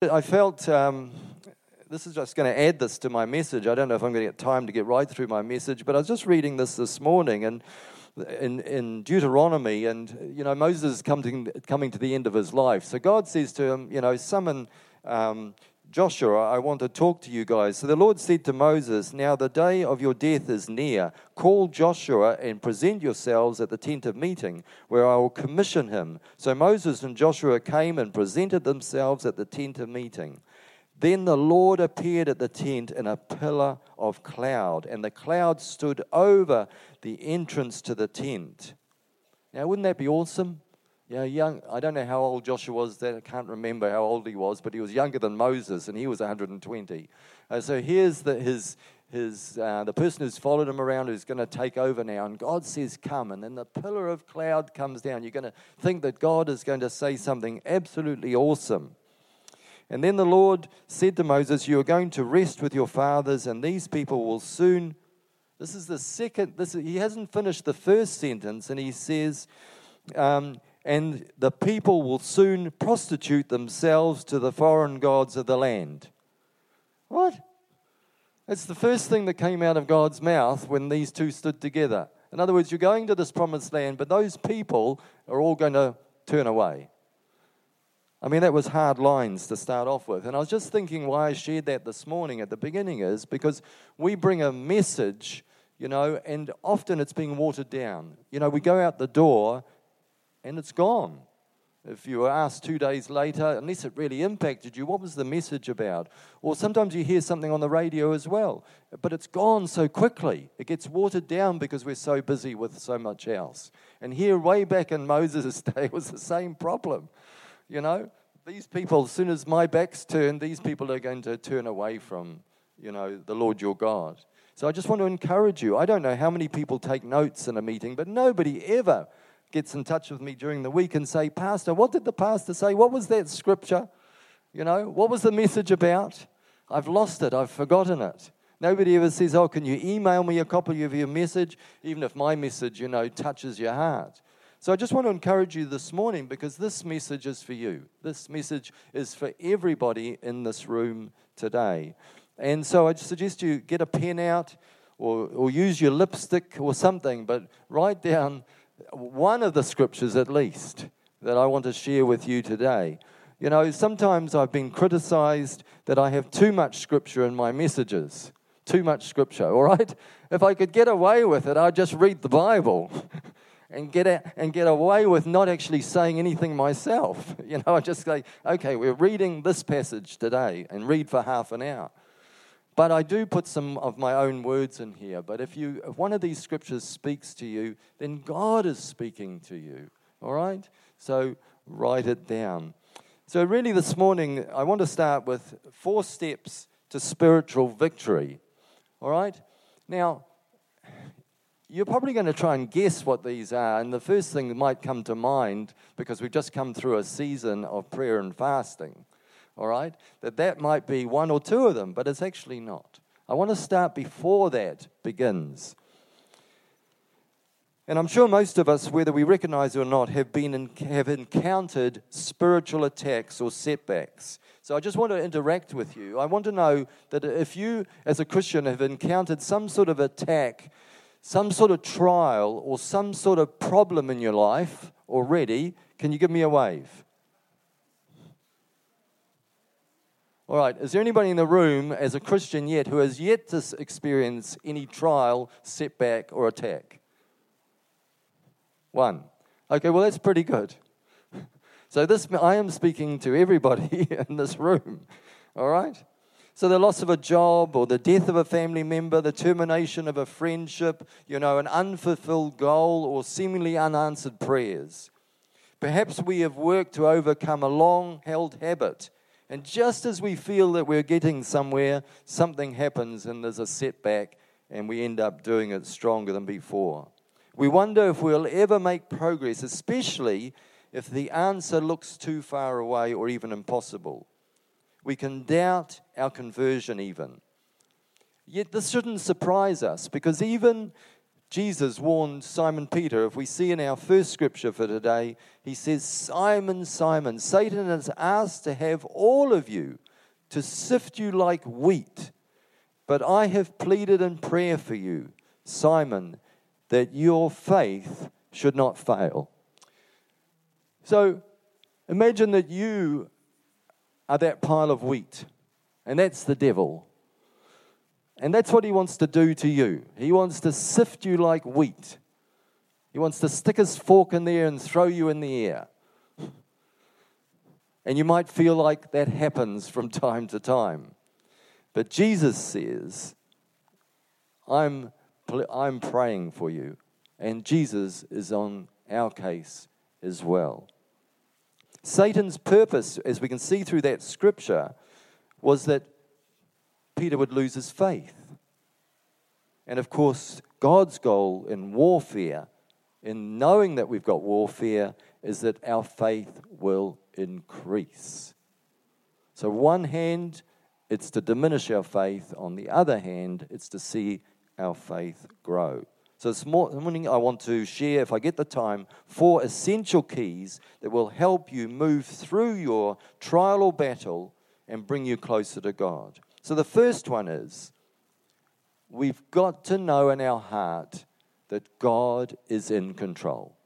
I felt um, this is just going to add this to my message. I don't know if I'm going to get time to get right through my message, but I was just reading this this morning and in, in Deuteronomy, and you know Moses is coming coming to the end of his life. So God says to him, you know, summon um, Joshua, I want to talk to you guys. So the Lord said to Moses, Now the day of your death is near. Call Joshua and present yourselves at the tent of meeting, where I will commission him. So Moses and Joshua came and presented themselves at the tent of meeting. Then the Lord appeared at the tent in a pillar of cloud, and the cloud stood over the entrance to the tent. Now, wouldn't that be awesome? Yeah, young. I don't know how old Joshua was. That I can't remember how old he was, but he was younger than Moses, and he was 120. Uh, so here's the, his his uh, the person who's followed him around who's going to take over now, and God says, "Come," and then the pillar of cloud comes down. You're going to think that God is going to say something absolutely awesome. And then the Lord said to Moses, "You are going to rest with your fathers, and these people will soon." This is the second. This he hasn't finished the first sentence, and he says. Um, and the people will soon prostitute themselves to the foreign gods of the land. What? It's the first thing that came out of God's mouth when these two stood together. In other words, you're going to this promised land, but those people are all going to turn away. I mean, that was hard lines to start off with. And I was just thinking why I shared that this morning at the beginning is because we bring a message, you know, and often it's being watered down. You know, we go out the door and it's gone. If you were asked two days later, unless it really impacted you, what was the message about? Or sometimes you hear something on the radio as well, but it's gone so quickly. It gets watered down because we're so busy with so much else. And here, way back in Moses' day, was the same problem. You know, these people, as soon as my back's turned, these people are going to turn away from, you know, the Lord your God. So I just want to encourage you. I don't know how many people take notes in a meeting, but nobody ever gets in touch with me during the week and say, Pastor, what did the pastor say? What was that scripture? You know, what was the message about? I've lost it. I've forgotten it. Nobody ever says, Oh, can you email me a copy of your message? Even if my message, you know, touches your heart. So I just want to encourage you this morning because this message is for you. This message is for everybody in this room today. And so I suggest you get a pen out or, or use your lipstick or something, but write down one of the scriptures at least that I want to share with you today. You know, sometimes I've been criticized that I have too much scripture in my messages. Too much scripture, all right? If I could get away with it, I'd just read the Bible and get, a, and get away with not actually saying anything myself. You know, I just say, okay, we're reading this passage today and read for half an hour. But I do put some of my own words in here. But if, you, if one of these scriptures speaks to you, then God is speaking to you. All right? So write it down. So, really, this morning, I want to start with four steps to spiritual victory. All right? Now, you're probably going to try and guess what these are. And the first thing that might come to mind, because we've just come through a season of prayer and fasting, all right? That that might be one or two of them, but it's actually not. I want to start before that begins. And I'm sure most of us, whether we recognize it or not, have, been in, have encountered spiritual attacks or setbacks. So I just want to interact with you. I want to know that if you, as a Christian, have encountered some sort of attack, some sort of trial, or some sort of problem in your life already, can you give me a wave? All right, is there anybody in the room as a Christian yet who has yet to experience any trial, setback, or attack? One. Okay, well, that's pretty good. So, this, I am speaking to everybody in this room. All right? So, the loss of a job, or the death of a family member, the termination of a friendship, you know, an unfulfilled goal, or seemingly unanswered prayers. Perhaps we have worked to overcome a long held habit and just as we feel that we're getting somewhere, something happens and there's a setback, and we end up doing it stronger than before. We wonder if we'll ever make progress, especially if the answer looks too far away or even impossible. We can doubt our conversion, even. Yet this shouldn't surprise us because even Jesus warned Simon Peter, if we see in our first scripture for today, he says, Simon, Simon, Satan has asked to have all of you, to sift you like wheat. But I have pleaded in prayer for you, Simon, that your faith should not fail. So imagine that you are that pile of wheat, and that's the devil. And that's what he wants to do to you. He wants to sift you like wheat. He wants to stick his fork in there and throw you in the air. And you might feel like that happens from time to time. But Jesus says, I'm, I'm praying for you. And Jesus is on our case as well. Satan's purpose, as we can see through that scripture, was that Peter would lose his faith. And of course, God's goal in warfare, in knowing that we've got warfare, is that our faith will increase. So, one hand, it's to diminish our faith. On the other hand, it's to see our faith grow. So this morning, I want to share, if I get the time, four essential keys that will help you move through your trial or battle and bring you closer to God. So the first one is we've got to know in our heart that God is in control.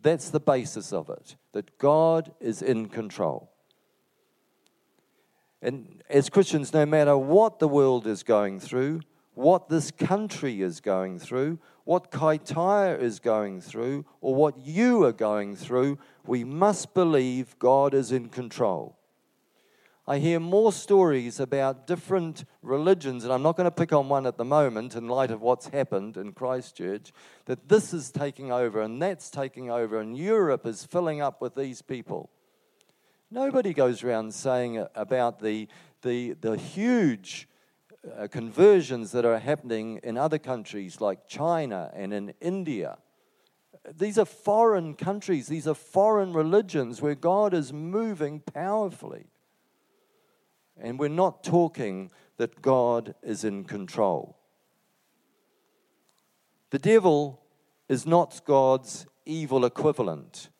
That's the basis of it, that God is in control. And as Christians, no matter what the world is going through, what this country is going through, what Kaitaia is going through, or what you are going through, we must believe God is in control. I hear more stories about different religions, and I'm not going to pick on one at the moment in light of what's happened in Christchurch, that this is taking over and that's taking over, and Europe is filling up with these people. Nobody goes around saying about the, the, the huge uh, conversions that are happening in other countries like China and in India. These are foreign countries, these are foreign religions where God is moving powerfully. And we're not talking that God is in control. The devil is not God's evil equivalent.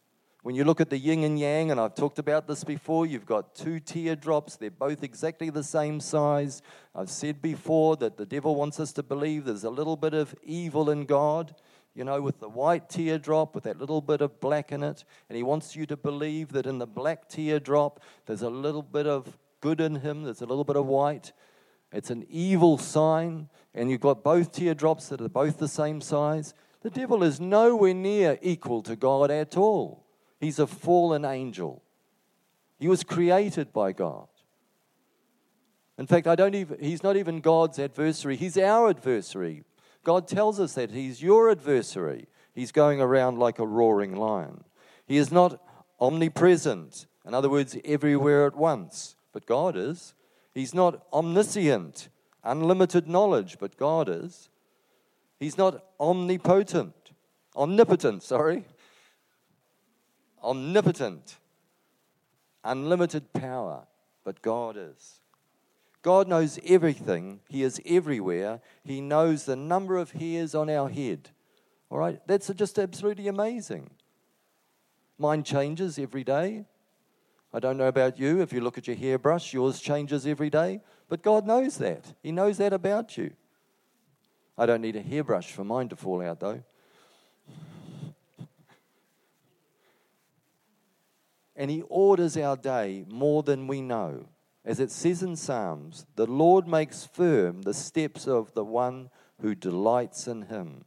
When you look at the yin and yang, and I've talked about this before, you've got two teardrops. They're both exactly the same size. I've said before that the devil wants us to believe there's a little bit of evil in God, you know, with the white teardrop, with that little bit of black in it. And he wants you to believe that in the black teardrop, there's a little bit of good in him, there's a little bit of white. It's an evil sign, and you've got both teardrops that are both the same size. The devil is nowhere near equal to God at all. He's a fallen angel. He was created by God. In fact, I don't even, he's not even God's adversary, he's our adversary. God tells us that he's your adversary. He's going around like a roaring lion. He is not omnipresent, in other words, everywhere at once but God is. He's not omniscient, unlimited knowledge, but God is. He's not omnipotent, omnipotent, sorry. Omnipotent, unlimited power, but God is. God knows everything. He is everywhere. He knows the number of hairs on our head. All right? That's just absolutely amazing. Mine changes every day. I don't know about you. If you look at your hairbrush, yours changes every day. But God knows that. He knows that about you. I don't need a hairbrush for mine to fall out, though. And He orders our day more than we know. As it says in Psalms, the Lord makes firm the steps of the one who delights in Him.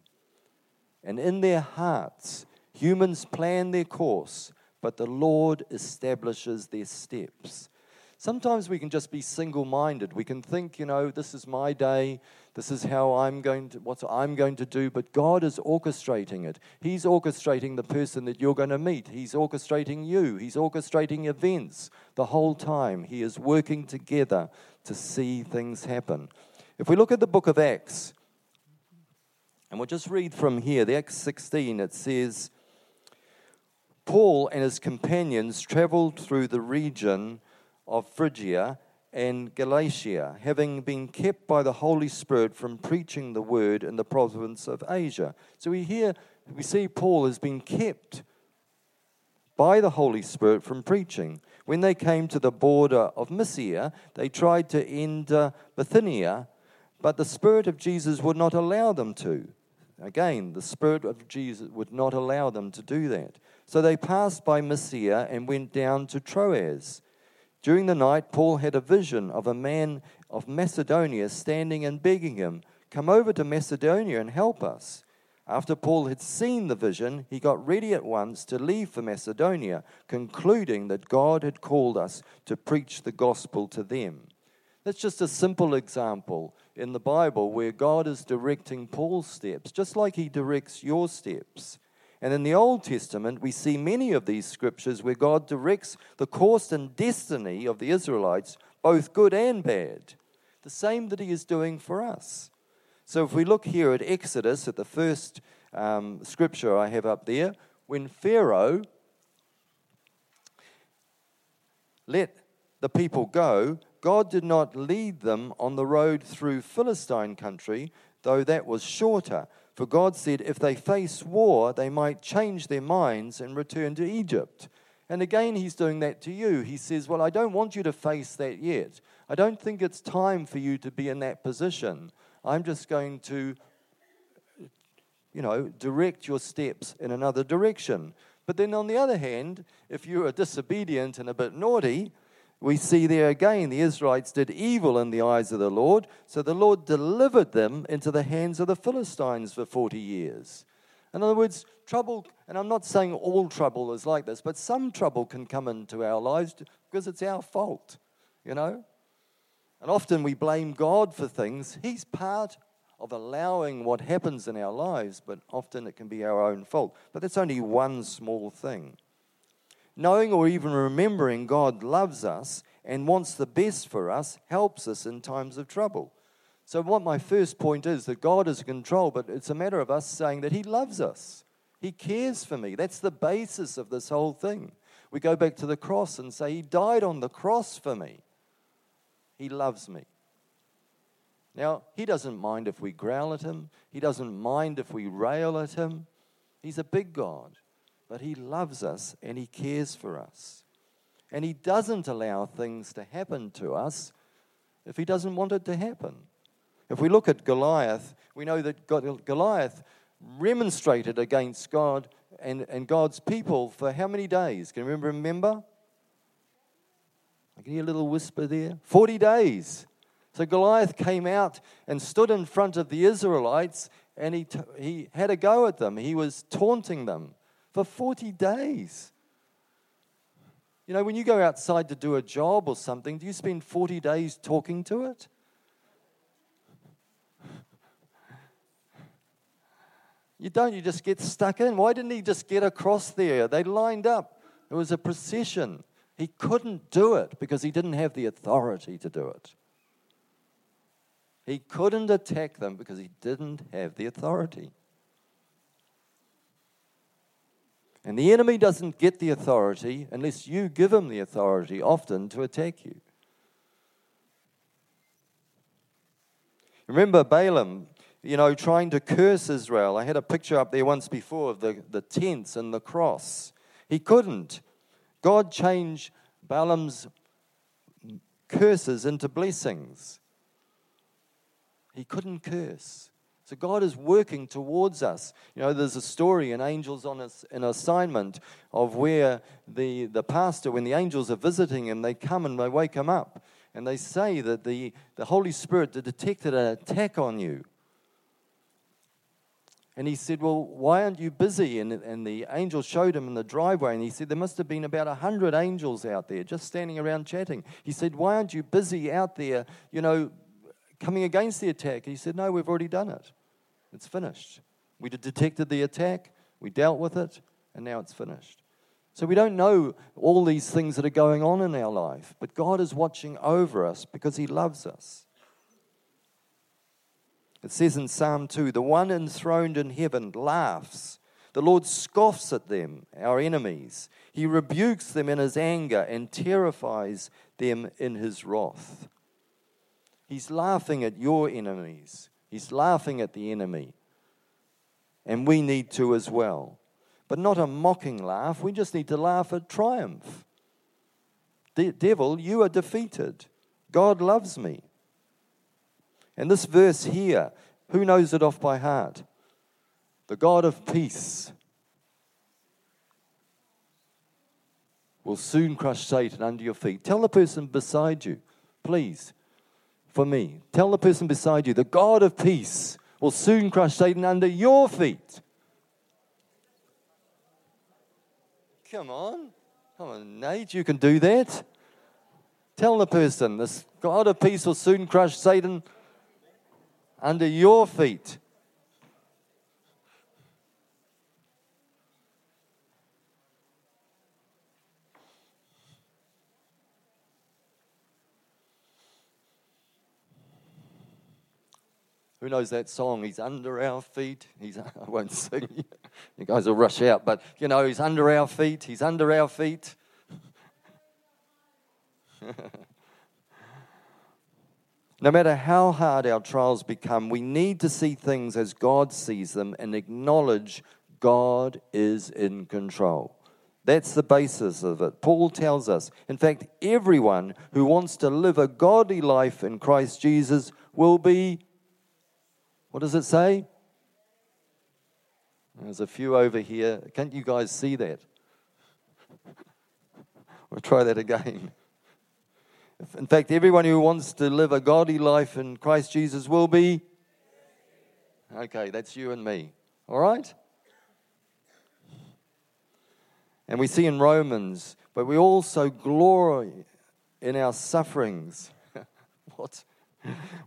And in their hearts, humans plan their course but the Lord establishes their steps. Sometimes we can just be single minded. We can think, you know, this is my day, this is how I'm going to, what I'm going to do, but God is orchestrating it. He's orchestrating the person that you're going to meet. He's orchestrating you. He's orchestrating events the whole time. He is working together to see things happen. If we look at the book of Acts, and we'll just read from here, the Acts 16, it says, Paul and his companions traveled through the region of Phrygia and Galatia, having been kept by the Holy Spirit from preaching the word in the province of Asia. So we hear, we see Paul has been kept by the Holy Spirit from preaching. When they came to the border of Mysia, they tried to enter uh, Bithynia, but the Spirit of Jesus would not allow them to. Again, the Spirit of Jesus would not allow them to do that. So they passed by Mysia and went down to Troas. During the night, Paul had a vision of a man of Macedonia standing and begging him, Come over to Macedonia and help us. After Paul had seen the vision, he got ready at once to leave for Macedonia, concluding that God had called us to preach the gospel to them. That's just a simple example in the Bible where God is directing Paul's steps, just like he directs your steps. And in the Old Testament, we see many of these scriptures where God directs the course and destiny of the Israelites, both good and bad, the same that He is doing for us. So if we look here at Exodus, at the first um, scripture I have up there, when Pharaoh let the people go, God did not lead them on the road through Philistine country, though that was shorter. For God said, if they face war, they might change their minds and return to Egypt. And again, He's doing that to you. He says, Well, I don't want you to face that yet. I don't think it's time for you to be in that position. I'm just going to, you know, direct your steps in another direction. But then on the other hand, if you are disobedient and a bit naughty, we see there again the Israelites did evil in the eyes of the Lord, so the Lord delivered them into the hands of the Philistines for 40 years. In other words, trouble, and I'm not saying all trouble is like this, but some trouble can come into our lives because it's our fault, you know? And often we blame God for things. He's part of allowing what happens in our lives, but often it can be our own fault. But that's only one small thing. Knowing or even remembering God loves us and wants the best for us helps us in times of trouble. So, what my first point is that God is in control, but it's a matter of us saying that He loves us. He cares for me. That's the basis of this whole thing. We go back to the cross and say, He died on the cross for me. He loves me. Now, He doesn't mind if we growl at Him, He doesn't mind if we rail at Him. He's a big God but He loves us and He cares for us. And He doesn't allow things to happen to us if He doesn't want it to happen. If we look at Goliath, we know that Goliath remonstrated against God and, and God's people for how many days? Can you remember? remember? I can hear a little whisper there. 40 days. So Goliath came out and stood in front of the Israelites and he, t- he had a go at them. He was taunting them for 40 days. You know, when you go outside to do a job or something, do you spend 40 days talking to it? You don't, you just get stuck in. Why didn't he just get across there? They lined up. It was a procession. He couldn't do it because he didn't have the authority to do it. He couldn't attack them because he didn't have the authority. And the enemy doesn't get the authority unless you give him the authority often to attack you. Remember Balaam, you know, trying to curse Israel. I had a picture up there once before of the, the tents and the cross. He couldn't. God changed Balaam's curses into blessings. He couldn't curse. So God is working towards us. You know, there's a story in Angels on an Assignment of where the, the pastor, when the angels are visiting him, they come and they wake him up. And they say that the, the Holy Spirit detected an attack on you. And he said, Well, why aren't you busy? And, and the angel showed him in the driveway, and he said, There must have been about a hundred angels out there just standing around chatting. He said, Why aren't you busy out there, you know, coming against the attack? He said, No, we've already done it. It's finished. We detected the attack, we dealt with it, and now it's finished. So we don't know all these things that are going on in our life, but God is watching over us because He loves us. It says in Psalm 2 The one enthroned in heaven laughs. The Lord scoffs at them, our enemies. He rebukes them in his anger and terrifies them in his wrath. He's laughing at your enemies, he's laughing at the enemy. And we need to as well. But not a mocking laugh, we just need to laugh at triumph. The devil, you are defeated. God loves me. And this verse here, who knows it off by heart? The God of peace will soon crush Satan under your feet. Tell the person beside you, please, for me, tell the person beside you, the God of peace will soon crush Satan under your feet. Come on. Come on, Nate, you can do that. Tell the person, this God of peace will soon crush Satan under your feet. Who knows that song? He's under our feet. He's, I won't sing. You guys will rush out, but you know, he's under our feet. He's under our feet. no matter how hard our trials become, we need to see things as God sees them and acknowledge God is in control. That's the basis of it. Paul tells us, in fact, everyone who wants to live a godly life in Christ Jesus will be what does it say? There's a few over here. Can't you guys see that? we'll try that again. In fact, everyone who wants to live a godly life in Christ Jesus will be. Okay, that's you and me. All right? And we see in Romans, but we also glory in our sufferings. what?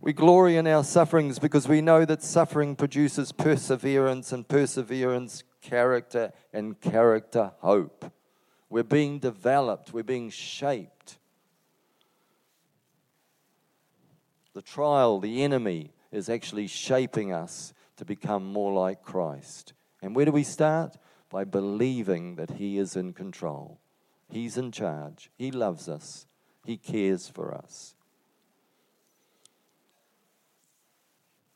We glory in our sufferings because we know that suffering produces perseverance, and perseverance, character, and character, hope. We're being developed, we're being shaped. The trial, the enemy, is actually shaping us to become more like Christ. And where do we start? By believing that He is in control. He's in charge. He loves us. He cares for us.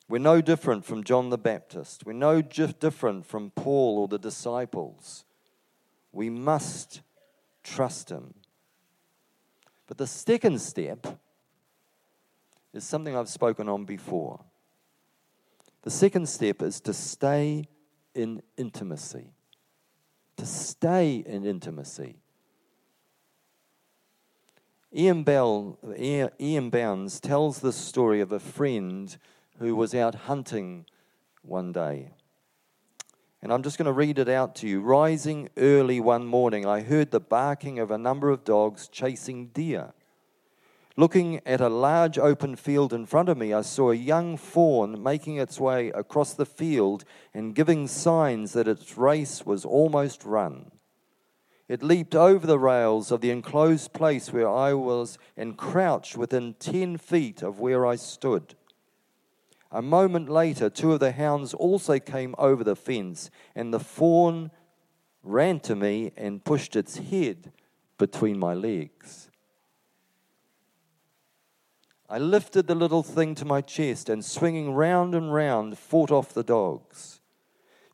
We're no different from John the Baptist. We're no different from Paul or the disciples. We must trust him. But the second step is something I've spoken on before. The second step is to stay in intimacy. To stay in intimacy. Ian, Bell, E.M. Bounds tells the story of a friend who was out hunting one day. And I'm just going to read it out to you. Rising early one morning, I heard the barking of a number of dogs chasing deer. Looking at a large open field in front of me, I saw a young fawn making its way across the field and giving signs that its race was almost run. It leaped over the rails of the enclosed place where I was and crouched within 10 feet of where I stood. A moment later, two of the hounds also came over the fence, and the fawn ran to me and pushed its head between my legs. I lifted the little thing to my chest and, swinging round and round, fought off the dogs.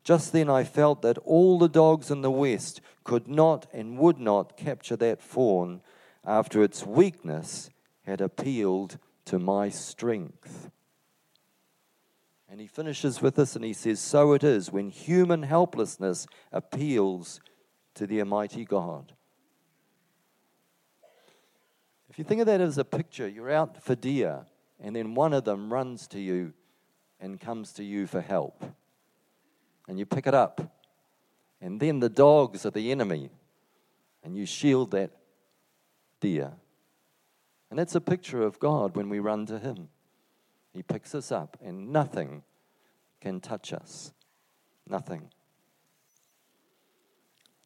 Just then I felt that all the dogs in the West could not and would not capture that fawn after its weakness had appealed to my strength. And he finishes with this and he says, So it is when human helplessness appeals to the Almighty God. If you think of that as a picture, you're out for deer, and then one of them runs to you and comes to you for help. And you pick it up. And then the dogs are the enemy, and you shield that deer. And that's a picture of God when we run to Him. He picks us up, and nothing can touch us. Nothing.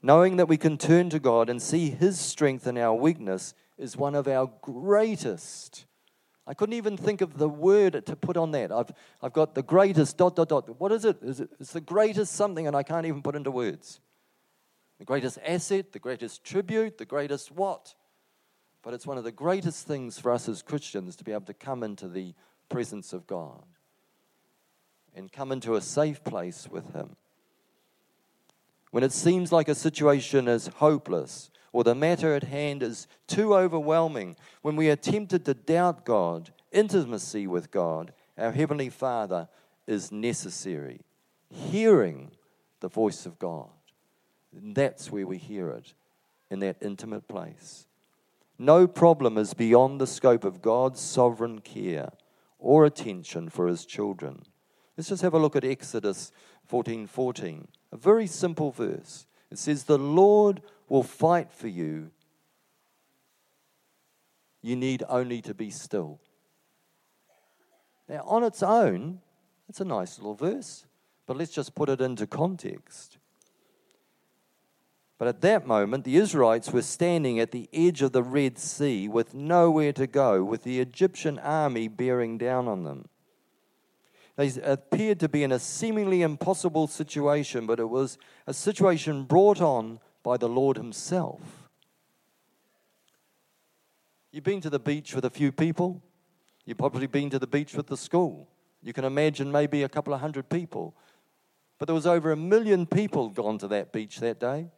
Knowing that we can turn to God and see His strength in our weakness is one of our greatest. I couldn't even think of the word to put on that. I've, I've got the greatest dot, dot, dot. What is it? Is it? It's the greatest something, and I can't even put into words. The greatest asset, the greatest tribute, the greatest what? But it's one of the greatest things for us as Christians to be able to come into the presence of God and come into a safe place with Him. When it seems like a situation is hopeless or the matter at hand is too overwhelming, when we are tempted to doubt God, intimacy with God, our Heavenly Father, is necessary. Hearing the voice of God. And that's where we hear it, in that intimate place. No problem is beyond the scope of God's sovereign care or attention for his children. Let's just have a look at Exodus 14 14, a very simple verse. It says, The Lord will fight for you. You need only to be still. Now, on its own, it's a nice little verse, but let's just put it into context. But at that moment, the Israelites were standing at the edge of the Red Sea with nowhere to go, with the Egyptian army bearing down on them. They appeared to be in a seemingly impossible situation, but it was a situation brought on by the Lord Himself. You've been to the beach with a few people, you've probably been to the beach with the school. You can imagine maybe a couple of hundred people. But there was over a million people gone to that beach that day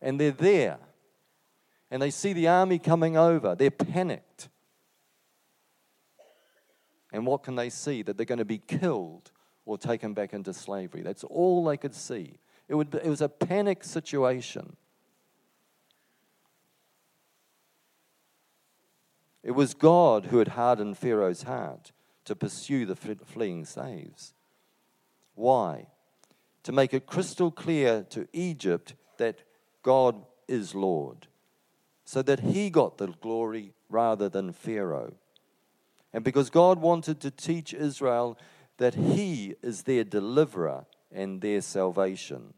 and they're there. And they see the army coming over. They're panicked. And what can they see? That they're going to be killed or taken back into slavery. That's all they could see. It, would it was a panic situation. It was God who had hardened Pharaoh's heart to pursue the fleeing slaves. Why? To make it crystal clear to Egypt that God is Lord, so that he got the glory rather than Pharaoh. And because God wanted to teach Israel that he is their deliverer and their salvation.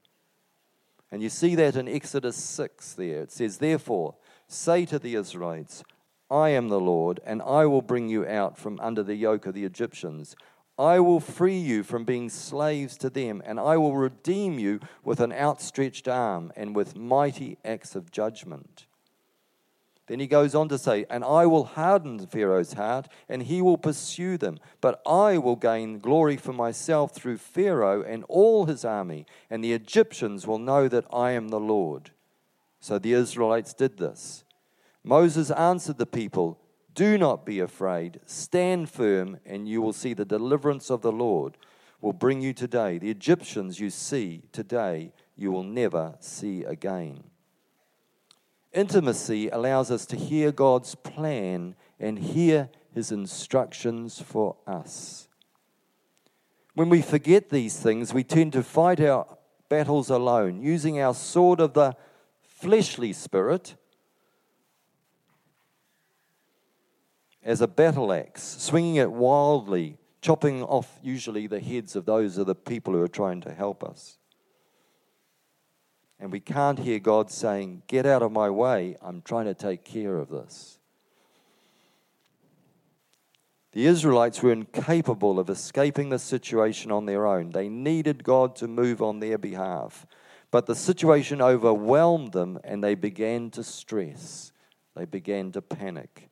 And you see that in Exodus 6 there. It says, Therefore, say to the Israelites, I am the Lord, and I will bring you out from under the yoke of the Egyptians. I will free you from being slaves to them, and I will redeem you with an outstretched arm and with mighty acts of judgment. Then he goes on to say, And I will harden Pharaoh's heart, and he will pursue them. But I will gain glory for myself through Pharaoh and all his army, and the Egyptians will know that I am the Lord. So the Israelites did this. Moses answered the people, do not be afraid. Stand firm, and you will see the deliverance of the Lord will bring you today. The Egyptians you see today, you will never see again. Intimacy allows us to hear God's plan and hear his instructions for us. When we forget these things, we tend to fight our battles alone, using our sword of the fleshly spirit as a battle axe, swinging it wildly, chopping off usually the heads of those of the people who are trying to help us. And we can't hear God saying, Get out of my way, I'm trying to take care of this. The Israelites were incapable of escaping the situation on their own. They needed God to move on their behalf. But the situation overwhelmed them and they began to stress. They began to panic.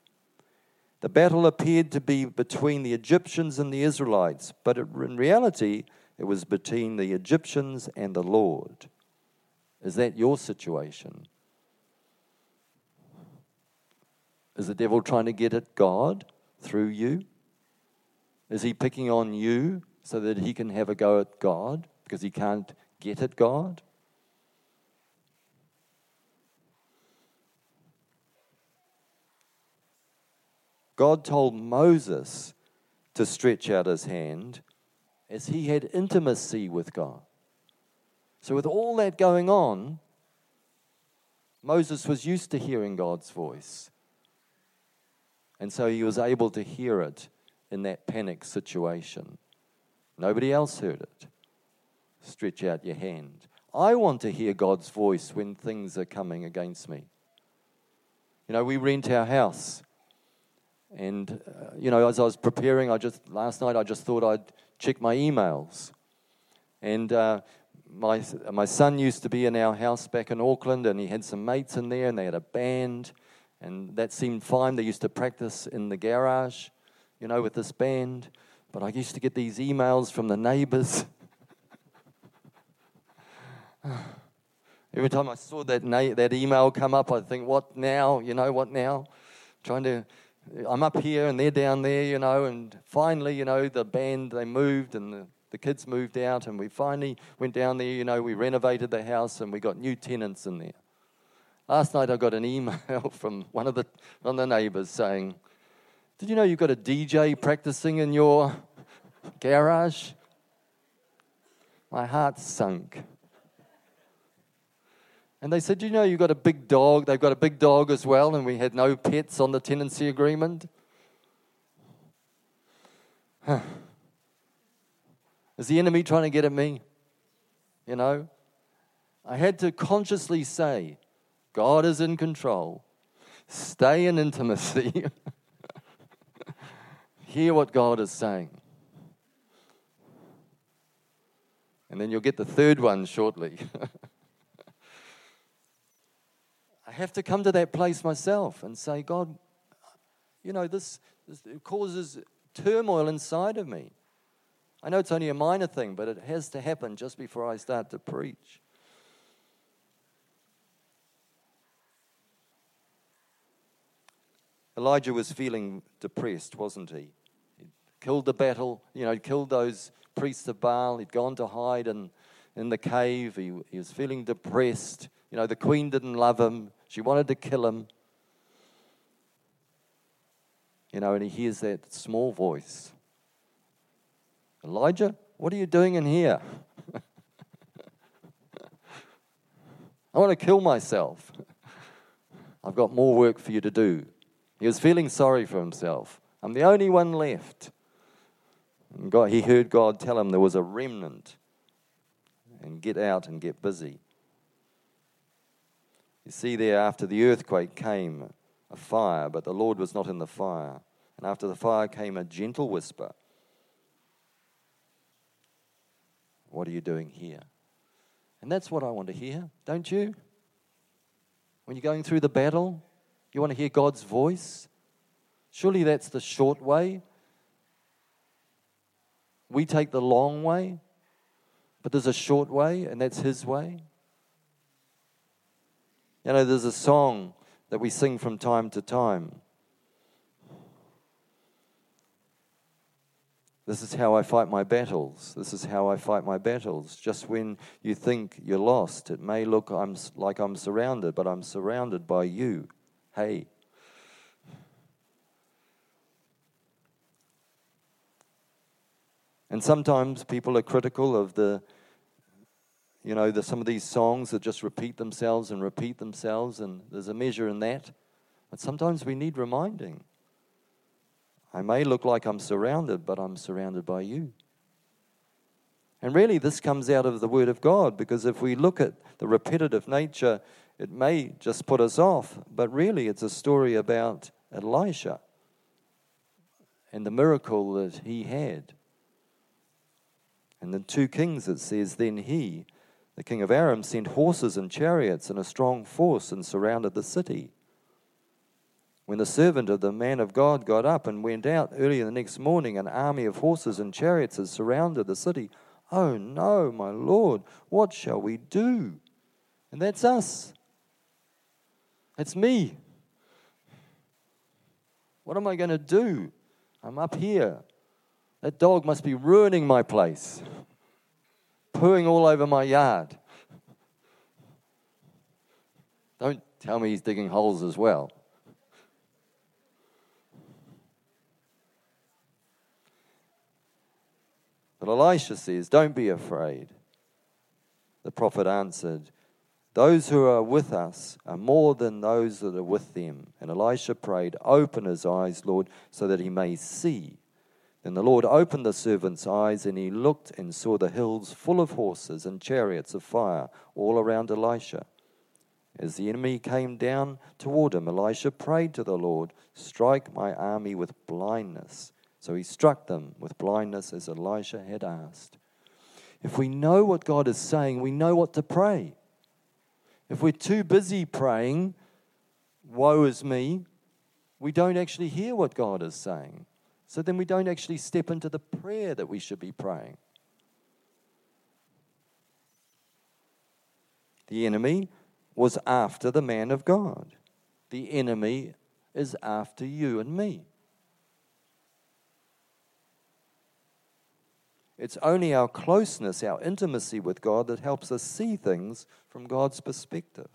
The battle appeared to be between the Egyptians and the Israelites, but in reality, it was between the Egyptians and the Lord. Is that your situation? Is the devil trying to get at God through you? Is he picking on you so that he can have a go at God because he can't get at God? God told Moses to stretch out his hand as he had intimacy with God. So, with all that going on, Moses was used to hearing God's voice. And so he was able to hear it in that panic situation. Nobody else heard it. Stretch out your hand. I want to hear God's voice when things are coming against me. You know, we rent our house and, uh, you know, as I was preparing, I just, last night, I just thought I'd check my emails. And uh, my, my son used to be in our house back in Auckland, and he had some mates in there, and they had a band. And that seemed fine. They used to practice in the garage, you know, with this band. But I used to get these emails from the neighbors. Every time I saw that, na- that email come up, I'd think, what now? You know, what now? Trying to, I'm up here and they're down there, you know, and finally, you know, the band, they moved and the, the kids moved out and we finally went down there, you know, we renovated the house and we got new tenants in there. Last night I got an email from one of the, one of the neighbors saying, Did you know you've got a DJ practicing in your garage? My heart sunk. And they said, You know, you've got a big dog. They've got a big dog as well, and we had no pets on the tenancy agreement. Huh. Is the enemy trying to get at me? You know? I had to consciously say, God is in control. Stay in intimacy. Hear what God is saying. And then you'll get the third one shortly. Have to come to that place myself and say, God, you know, this, this causes turmoil inside of me. I know it's only a minor thing, but it has to happen just before I start to preach. Elijah was feeling depressed, wasn't he? He'd killed the battle, you know, killed those priests of Baal. He'd gone to hide in, in the cave. He, he was feeling depressed. You know, the queen didn't love him. She wanted to kill him. You know, and he hears that small voice Elijah, what are you doing in here? I want to kill myself. I've got more work for you to do. He was feeling sorry for himself. I'm the only one left. And God, he heard God tell him there was a remnant and get out and get busy. You see, there after the earthquake came a fire, but the Lord was not in the fire. And after the fire came a gentle whisper What are you doing here? And that's what I want to hear, don't you? When you're going through the battle, you want to hear God's voice? Surely that's the short way. We take the long way, but there's a short way, and that's His way. You know, there's a song that we sing from time to time. This is how I fight my battles. This is how I fight my battles. Just when you think you're lost, it may look I'm, like I'm surrounded, but I'm surrounded by you. Hey. And sometimes people are critical of the you know, there's some of these songs that just repeat themselves and repeat themselves, and there's a measure in that. But sometimes we need reminding. I may look like I'm surrounded, but I'm surrounded by you. And really, this comes out of the Word of God because if we look at the repetitive nature, it may just put us off. But really, it's a story about Elisha and the miracle that he had. And the two kings, it says, then he, the king of Aram sent horses and chariots and a strong force and surrounded the city. When the servant of the man of God got up and went out early the next morning, an army of horses and chariots had surrounded the city. Oh no, my Lord, what shall we do? And that's us. That's me. What am I going to do? I'm up here. That dog must be ruining my place pooing all over my yard. Don't tell me he's digging holes as well. But Elisha says, Don't be afraid. The prophet answered, Those who are with us are more than those that are with them. And Elisha prayed, Open his eyes, Lord, so that he may see. Then the Lord opened the servant's eyes, and he looked and saw the hills full of horses and chariots of fire all around Elisha. As the enemy came down toward him, Elisha prayed to the Lord, Strike my army with blindness. So he struck them with blindness as Elisha had asked. If we know what God is saying, we know what to pray. If we're too busy praying, woe is me, we don't actually hear what God is saying. So then we don't actually step into the prayer that we should be praying. The enemy was after the man of God. The enemy is after you and me. It's only our closeness, our intimacy with God that helps us see things from God's perspective.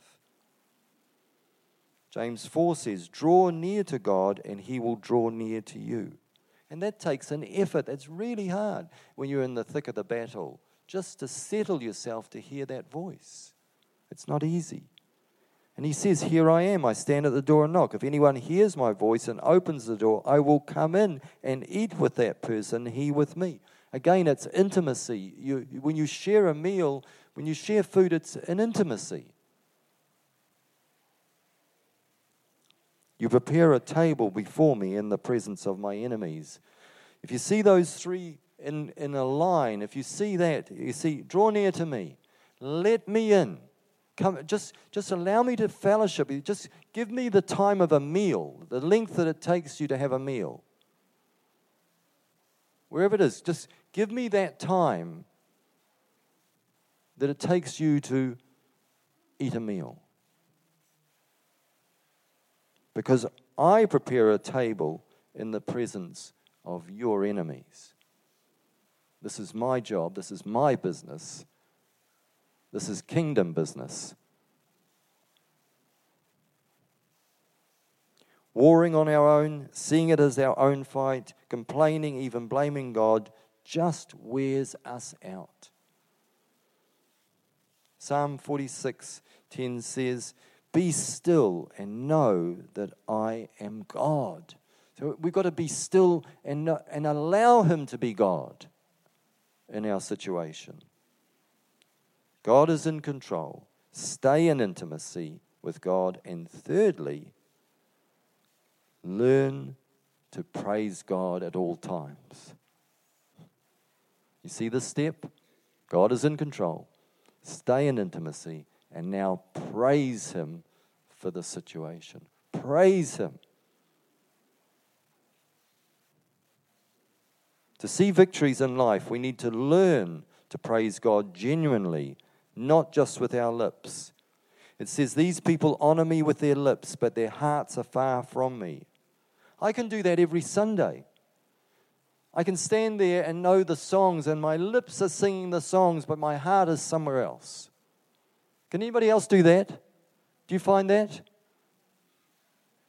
James 4 says, Draw near to God, and he will draw near to you. And that takes an effort. That's really hard when you're in the thick of the battle, just to settle yourself to hear that voice. It's not easy. And he says, Here I am. I stand at the door and knock. If anyone hears my voice and opens the door, I will come in and eat with that person, he with me. Again, it's intimacy. You, when you share a meal, when you share food, it's an intimacy. You prepare a table before me in the presence of my enemies. If you see those three in, in a line, if you see that, you see, draw near to me, let me in. Come, just, just allow me to fellowship. Just give me the time of a meal, the length that it takes you to have a meal. Wherever it is, just Give me that time that it takes you to eat a meal. Because I prepare a table in the presence of your enemies. This is my job. This is my business. This is kingdom business. Warring on our own, seeing it as our own fight, complaining, even blaming God, just wears us out. Psalm 46 10 says, Be still and know that I am God. So we've got to be still and, and allow Him to be God in our situation. God is in control. Stay in intimacy with God. And thirdly, learn to praise God at all times. You see the step? God is in control. Stay in intimacy and now praise Him for the situation. Praise Him. To see victories in life, we need to learn to praise God genuinely, not just with our lips. It says, These people honor me with their lips, but their hearts are far from me. I can do that every Sunday. I can stand there and know the songs, and my lips are singing the songs, but my heart is somewhere else. Can anybody else do that? Do you find that?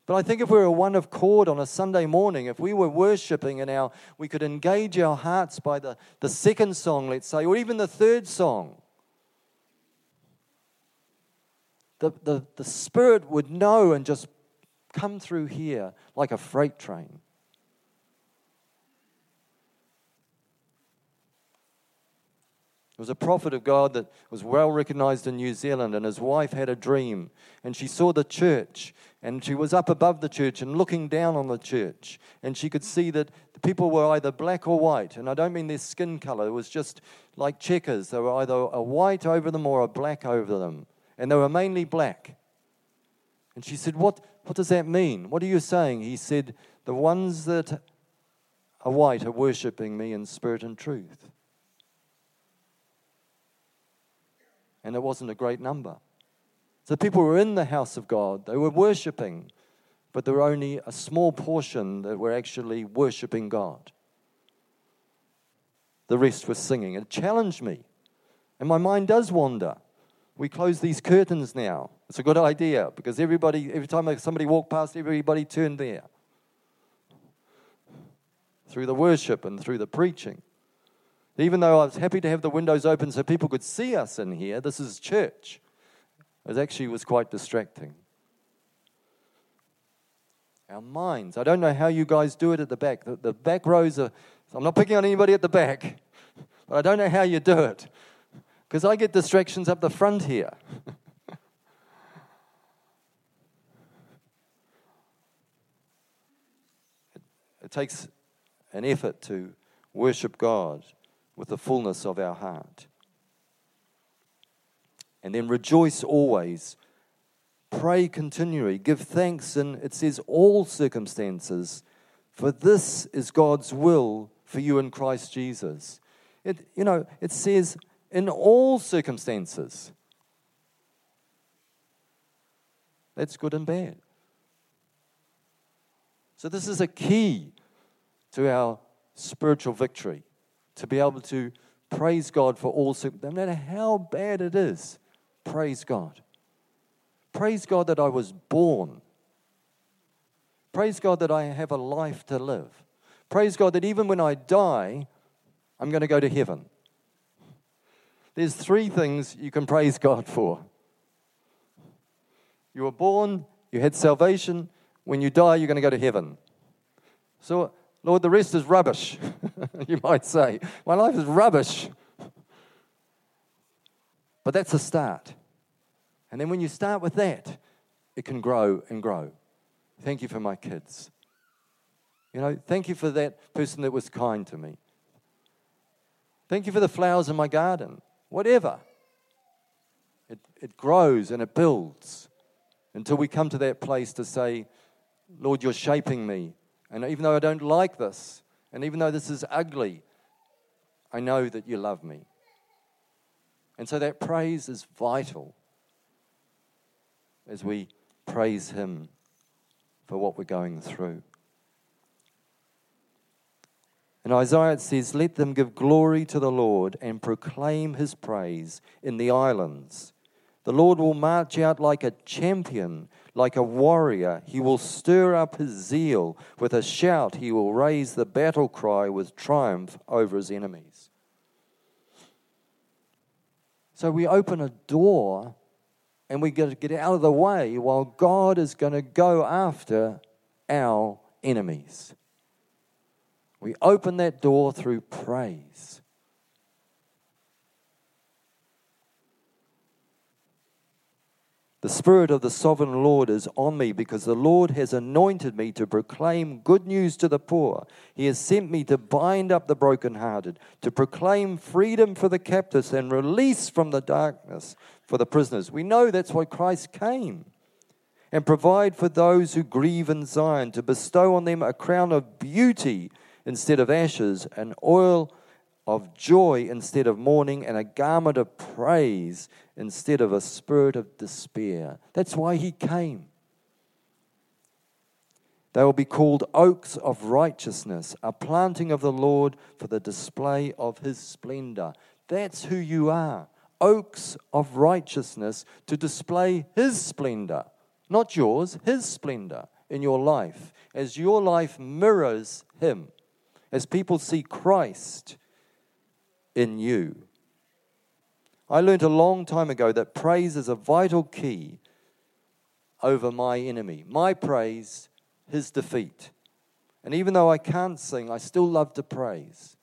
But I think if we were one of chord on a Sunday morning, if we were worshiping and our, we could engage our hearts by the, the second song, let's say, or even the third song, the, the, the Spirit would know and just come through here like a freight train. There was a prophet of God that was well recognized in New Zealand, and his wife had a dream. And she saw the church, and she was up above the church and looking down on the church. And she could see that the people were either black or white. And I don't mean their skin color, it was just like checkers. They were either a white over them or a black over them. And they were mainly black. And she said, What, what does that mean? What are you saying? He said, The ones that are white are worshiping me in spirit and truth. And it wasn't a great number. So people were in the house of God, they were worshiping, but there were only a small portion that were actually worshiping God. The rest were singing. It challenged me, and my mind does wander. We close these curtains now. It's a good idea because everybody, every time somebody walked past, everybody turned there through the worship and through the preaching. Even though I was happy to have the windows open so people could see us in here, this is church. It actually was quite distracting. Our minds. I don't know how you guys do it at the back. The, the back rows are, I'm not picking on anybody at the back, but I don't know how you do it. Because I get distractions up the front here. it, it takes an effort to worship God with the fullness of our heart. And then rejoice always, pray continually, give thanks in, it says, all circumstances, for this is God's will for you in Christ Jesus. It, you know, it says, in all circumstances. That's good and bad. So, this is a key to our spiritual victory to be able to praise God for all, no matter how bad it is, praise God. Praise God that I was born. Praise God that I have a life to live. Praise God that even when I die, I'm going to go to heaven. There's three things you can praise God for. You were born, you had salvation. When you die, you're going to go to heaven. So, Lord, the rest is rubbish, you might say. My life is rubbish. But that's a start. And then when you start with that, it can grow and grow. Thank you for my kids. You know, thank you for that person that was kind to me. Thank you for the flowers in my garden. Whatever. It, it grows and it builds until we come to that place to say, Lord, you're shaping me. And even though I don't like this, and even though this is ugly, I know that you love me. And so that praise is vital as we praise Him for what we're going through. In Isaiah it says, Let them give glory to the Lord and proclaim his praise in the islands. The Lord will march out like a champion, like a warrior. He will stir up his zeal. With a shout, he will raise the battle cry with triumph over his enemies. So we open a door and we got to get out of the way while God is going to go after our enemies. We open that door through praise. The Spirit of the Sovereign Lord is on me because the Lord has anointed me to proclaim good news to the poor. He has sent me to bind up the brokenhearted, to proclaim freedom for the captives and release from the darkness for the prisoners. We know that's why Christ came. And provide for those who grieve in Zion, to bestow on them a crown of beauty instead of ashes, an oil of joy instead of mourning, and a garment of praise instead of a spirit of despair. That's why he came. They will be called oaks of righteousness, a planting of the Lord for the display of his splendor. That's who you are oaks of righteousness to display his splendor, not yours, his splendor in your life, as your life mirrors him, as people see Christ in you. I learned a long time ago that praise is a vital key over my enemy. My praise, his defeat. And even though I can't sing, I still love to praise.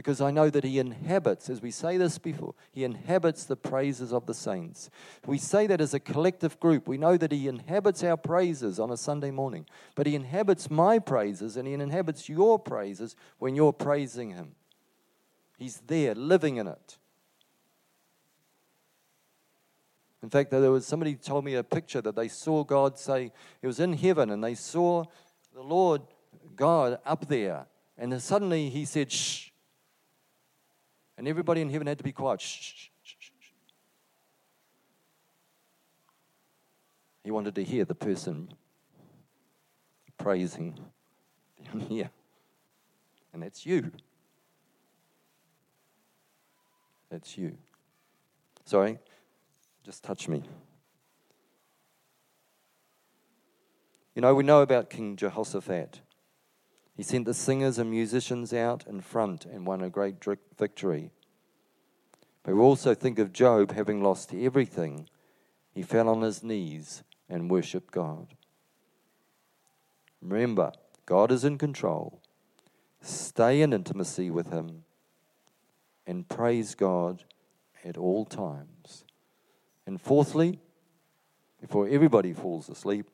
Because I know that he inhabits, as we say this before, he inhabits the praises of the saints. We say that as a collective group. We know that he inhabits our praises on a Sunday morning. But he inhabits my praises and he inhabits your praises when you're praising him. He's there, living in it. In fact, there was somebody told me a picture that they saw God say, He was in heaven and they saw the Lord God up there. And then suddenly he said, Shh. And everybody in heaven had to be quiet. Shh, shh, shh. He wanted to hear the person praising down here. And that's you. That's you. Sorry, just touch me. You know, we know about King Jehoshaphat. He sent the singers and musicians out in front and won a great victory. But we also think of Job having lost everything. He fell on his knees and worshiped God. Remember, God is in control. Stay in intimacy with Him and praise God at all times. And fourthly, before everybody falls asleep,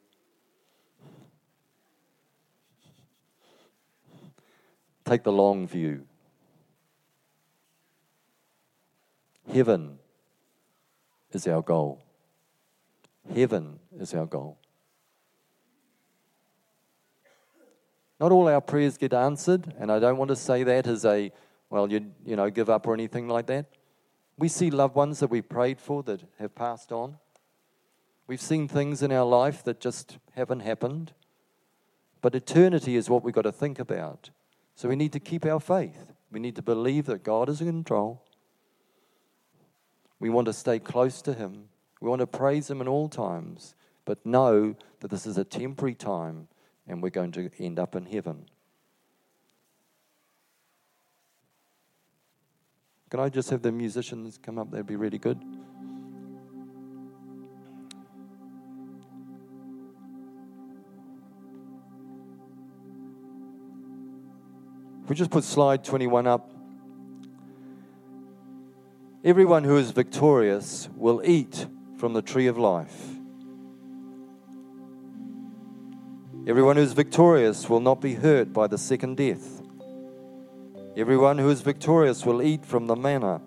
take the long view. Heaven is our goal. Heaven is our goal. Not all our prayers get answered, and I don't want to say that as a, well, you, you know, give up or anything like that. We see loved ones that we prayed for that have passed on. We've seen things in our life that just haven't happened. But eternity is what we've got to think about. So we need to keep our faith. We need to believe that God is in control. We want to stay close to Him. We want to praise Him in all times, but know that this is a temporary time and we're going to end up in heaven. Can I just have the musicians come up? That'd be really good. We just put slide 21 up. Everyone who is victorious will eat from the tree of life. Everyone who is victorious will not be hurt by the second death. Everyone who is victorious will eat from the manna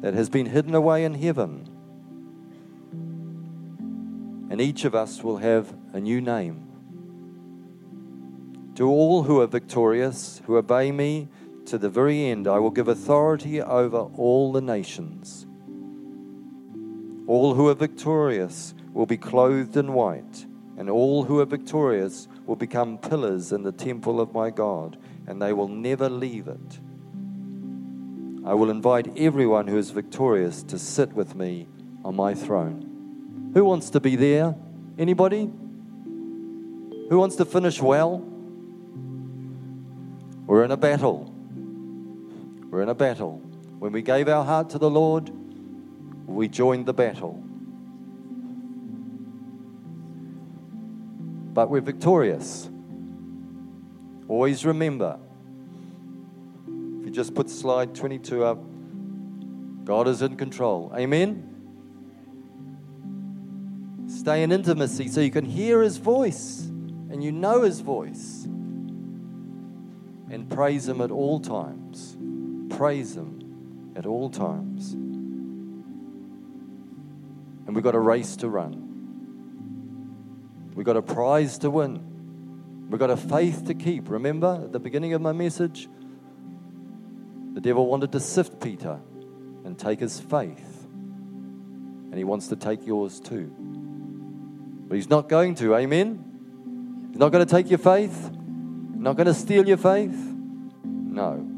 that has been hidden away in heaven. And each of us will have a new name. To all who are victorious, who obey me to the very end, I will give authority over all the nations. All who are victorious will be clothed in white and all who are victorious will become pillars in the temple of my God, and they will never leave it. I will invite everyone who is victorious to sit with me on my throne. Who wants to be there? Anybody? Who wants to finish well? We're in a battle. We're in a battle. When we gave our heart to the Lord, we joined the battle. but we're victorious. Always remember, if you just put slide 22 up, God is in control. Amen? Stay in intimacy so you can hear His voice and you know His voice. And praise Him at all times. Praise Him at all times. And we've got a race to run. We've got a prize to win. We've got a faith to keep. Remember at the beginning of my message? The devil wanted to sift Peter and take his faith. And he wants to take yours too. But he's not going to, amen? He's not going to take your faith, not going to steal your faith. No.